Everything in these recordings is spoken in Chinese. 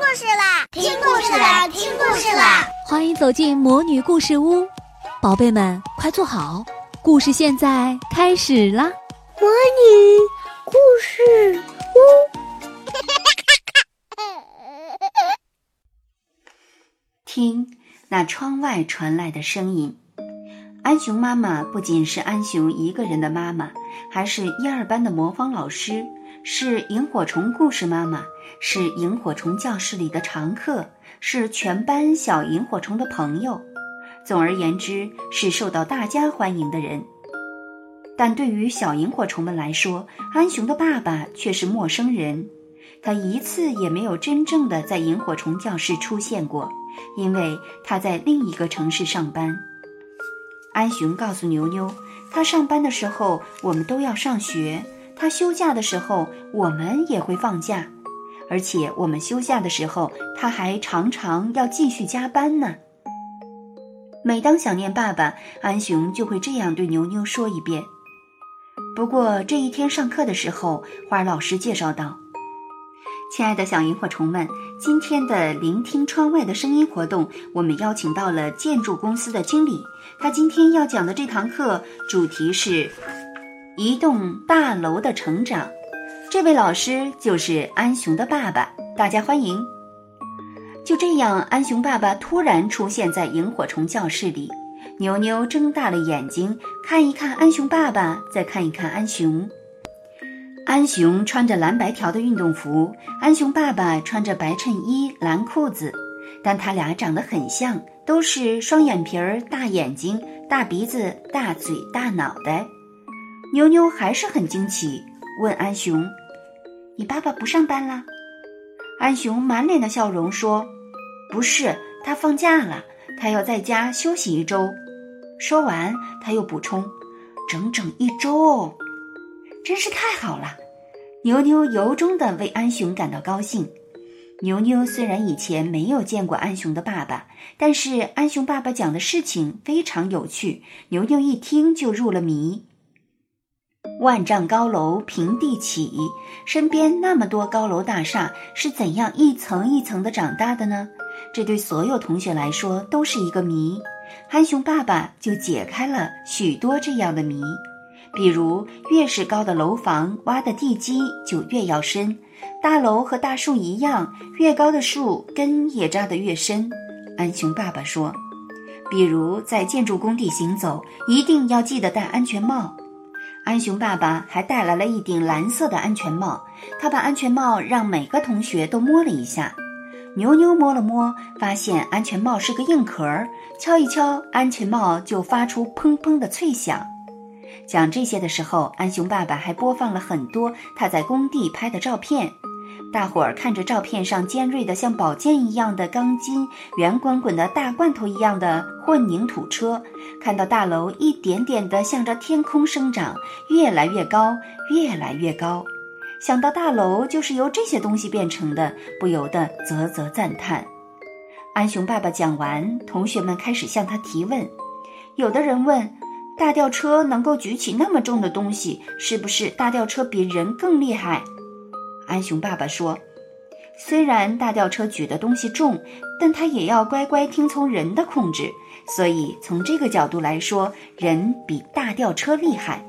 故事啦！听故事啦！听故事啦！欢迎走进魔女故事屋，宝贝们快坐好，故事现在开始啦！魔女故事屋，听那窗外传来的声音。安熊妈妈不仅是安熊一个人的妈妈，还是一二班的魔方老师，是萤火虫故事妈妈，是萤火虫教室里的常客，是全班小萤火虫的朋友。总而言之，是受到大家欢迎的人。但对于小萤火虫们来说，安雄的爸爸却是陌生人，他一次也没有真正的在萤火虫教室出现过，因为他在另一个城市上班。安雄告诉牛牛，他上班的时候我们都要上学，他休假的时候我们也会放假，而且我们休假的时候他还常常要继续加班呢。每当想念爸爸，安雄就会这样对牛牛说一遍。不过这一天上课的时候，花儿老师介绍道。亲爱的小萤火虫们，今天的聆听窗外的声音活动，我们邀请到了建筑公司的经理。他今天要讲的这堂课主题是一栋大楼的成长。这位老师就是安雄的爸爸，大家欢迎。就这样，安雄爸爸突然出现在萤火虫教室里。牛牛睁大了眼睛，看一看安雄爸爸，再看一看安雄。安雄穿着蓝白条的运动服，安雄爸爸穿着白衬衣、蓝裤子，但他俩长得很像，都是双眼皮儿、大眼睛、大鼻子、大嘴、大脑袋。牛牛还是很惊奇，问安雄：“你爸爸不上班了？”安雄满脸的笑容说：“不是，他放假了，他要在家休息一周。”说完，他又补充：“整整一周哦。”真是太好了，牛牛由衷的为安雄感到高兴。牛牛虽然以前没有见过安雄的爸爸，但是安雄爸爸讲的事情非常有趣，牛牛一听就入了迷。万丈高楼平地起，身边那么多高楼大厦是怎样一层一层的长大的呢？这对所有同学来说都是一个谜。安熊爸爸就解开了许多这样的谜。比如，越是高的楼房，挖的地基就越要深。大楼和大树一样，越高的树根也扎得越深。安熊爸爸说：“比如在建筑工地行走，一定要记得戴安全帽。”安熊爸爸还带来了一顶蓝色的安全帽，他把安全帽让每个同学都摸了一下。牛牛摸了摸，发现安全帽是个硬壳，敲一敲，安全帽就发出砰砰的脆响。讲这些的时候，安熊爸爸还播放了很多他在工地拍的照片。大伙儿看着照片上尖锐的像宝剑一样的钢筋，圆滚滚的大罐头一样的混凝土车，看到大楼一点点的向着天空生长，越来越高，越来越高。想到大楼就是由这些东西变成的，不由得啧啧赞叹。安雄爸爸讲完，同学们开始向他提问，有的人问。大吊车能够举起那么重的东西，是不是大吊车比人更厉害？安雄爸爸说：“虽然大吊车举的东西重，但它也要乖乖听从人的控制，所以从这个角度来说，人比大吊车厉害。”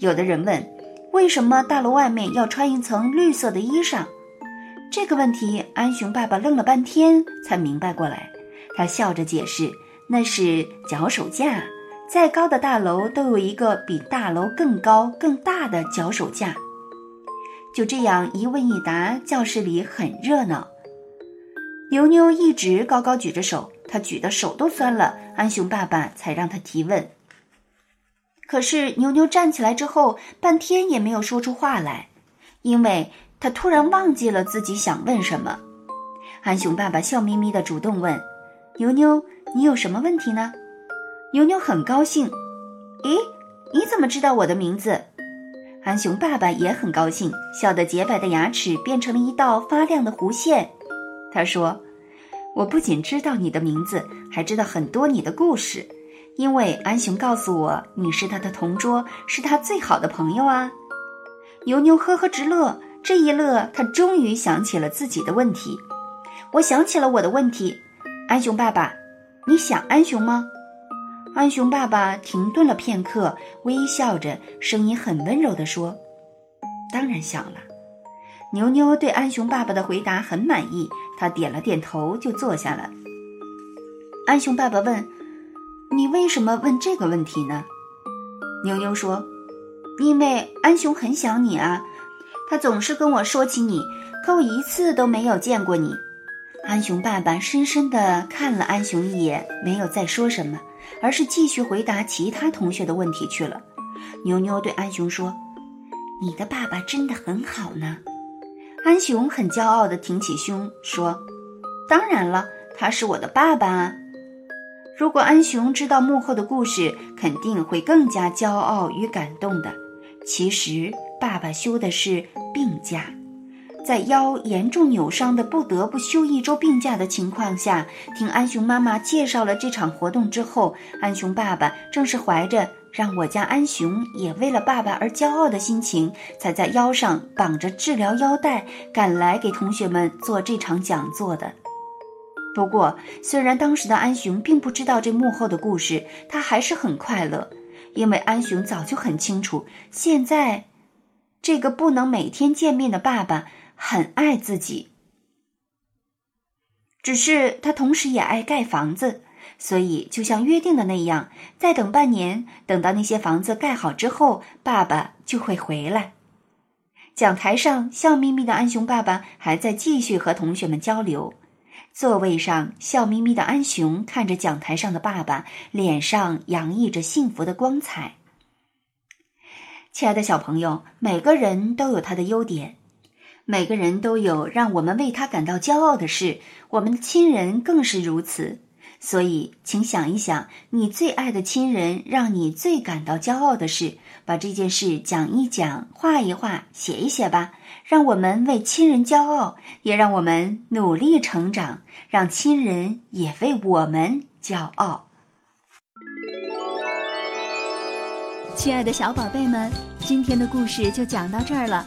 有的人问：“为什么大楼外面要穿一层绿色的衣裳？”这个问题，安雄爸爸愣了半天才明白过来，他笑着解释：“那是脚手架。”再高的大楼都有一个比大楼更高、更大的脚手架。就这样一问一答，教室里很热闹。牛牛一直高高举着手，他举的手都酸了。安雄爸爸才让他提问。可是牛牛站起来之后，半天也没有说出话来，因为他突然忘记了自己想问什么。安雄爸爸笑眯眯的主动问：“牛牛，你有什么问题呢？”牛牛很高兴，咦，你怎么知道我的名字？安熊爸爸也很高兴，笑得洁白的牙齿变成了一道发亮的弧线。他说：“我不仅知道你的名字，还知道很多你的故事，因为安熊告诉我你是他的同桌，是他最好的朋友啊。”牛牛呵呵直乐，这一乐，他终于想起了自己的问题。我想起了我的问题，安熊爸爸，你想安熊吗？安熊爸爸停顿了片刻，微笑着，声音很温柔地说：“当然想了。”牛牛对安熊爸爸的回答很满意，他点了点头，就坐下了。安熊爸爸问：“你为什么问这个问题呢？”牛牛说：“因为安熊很想你啊，他总是跟我说起你，可我一次都没有见过你。”安熊爸爸深深地看了安雄一眼，没有再说什么。而是继续回答其他同学的问题去了。牛牛对安雄说：“你的爸爸真的很好呢。”安雄很骄傲地挺起胸说：“当然了，他是我的爸爸啊！”如果安雄知道幕后的故事，肯定会更加骄傲与感动的。其实，爸爸休的是病假。在腰严重扭伤的不得不休一周病假的情况下，听安雄妈妈介绍了这场活动之后，安雄爸爸正是怀着让我家安雄也为了爸爸而骄傲的心情，才在腰上绑着治疗腰带赶来给同学们做这场讲座的。不过，虽然当时的安雄并不知道这幕后的故事，他还是很快乐，因为安雄早就很清楚，现在这个不能每天见面的爸爸。很爱自己，只是他同时也爱盖房子，所以就像约定的那样，再等半年，等到那些房子盖好之后，爸爸就会回来。讲台上笑眯眯的安熊爸爸还在继续和同学们交流，座位上笑眯眯的安熊看着讲台上的爸爸，脸上洋溢着幸福的光彩。亲爱的小朋友，每个人都有他的优点。每个人都有让我们为他感到骄傲的事，我们的亲人更是如此。所以，请想一想，你最爱的亲人让你最感到骄傲的事，把这件事讲一讲，画一画，写一写吧。让我们为亲人骄傲，也让我们努力成长，让亲人也为我们骄傲。亲爱的小宝贝们，今天的故事就讲到这儿了。